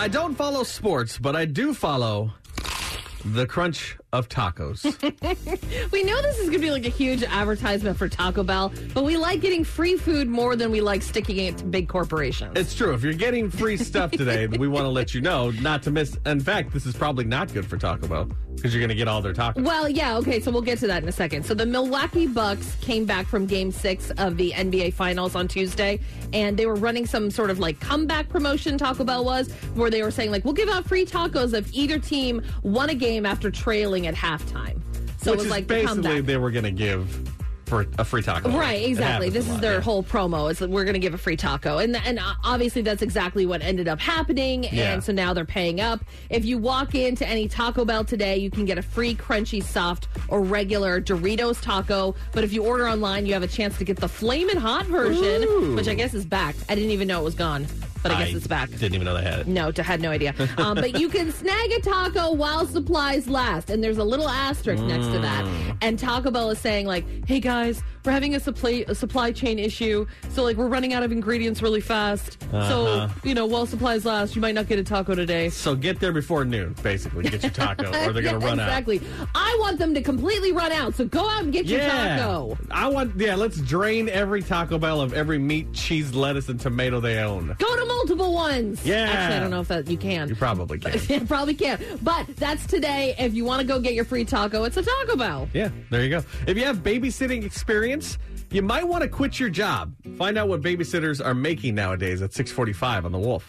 I don't follow sports, but I do follow the crunch of tacos. We know this is going to be like a huge advertisement for Taco Bell, but we like getting free food more than we like sticking it to big corporations. it's true. If you're getting free stuff today, we want to let you know not to miss. In fact, this is probably not good for Taco Bell because you're going to get all their tacos. Well, yeah, okay, so we'll get to that in a second. So the Milwaukee Bucks came back from game six of the NBA Finals on Tuesday, and they were running some sort of like comeback promotion, Taco Bell was, where they were saying, like, we'll give out free tacos if either team won a game after trailing at halftime. So Which it was like basically comeback. they were going to give for a free taco. Right, exactly. This is lot, their yeah. whole promo. Is that we're going to give a free taco, and and uh, obviously that's exactly what ended up happening. Yeah. And so now they're paying up. If you walk into any Taco Bell today, you can get a free crunchy, soft, or regular Doritos taco. But if you order online, you have a chance to get the flaming hot version, Ooh. which I guess is back. I didn't even know it was gone, but I guess it's back. Didn't even know they had it. No, t- had no idea. Um, but you can snag a taco while supplies last, and there's a little asterisk next to that. Mm. And Taco Bell is saying like, "Hey guys, we're having a supply a supply chain issue, so like we're running out of ingredients really fast. Uh-huh. So you know, while supplies last, you might not get a taco today." So get there before noon, basically. Get your taco, or they're going to Yeah, run out. exactly. I want them to completely run out, so go out and get your taco. I want, yeah, let's drain every Taco Bell of every meat, cheese, lettuce, and tomato they own. Go to multiple ones. Yeah. Actually, I don't know if that you can. You probably can. Probably can. But that's today. If you want to go get your free taco, it's a Taco Bell. Yeah, there you go. If you have babysitting experience, you might want to quit your job. Find out what babysitters are making nowadays at 645 on The Wolf.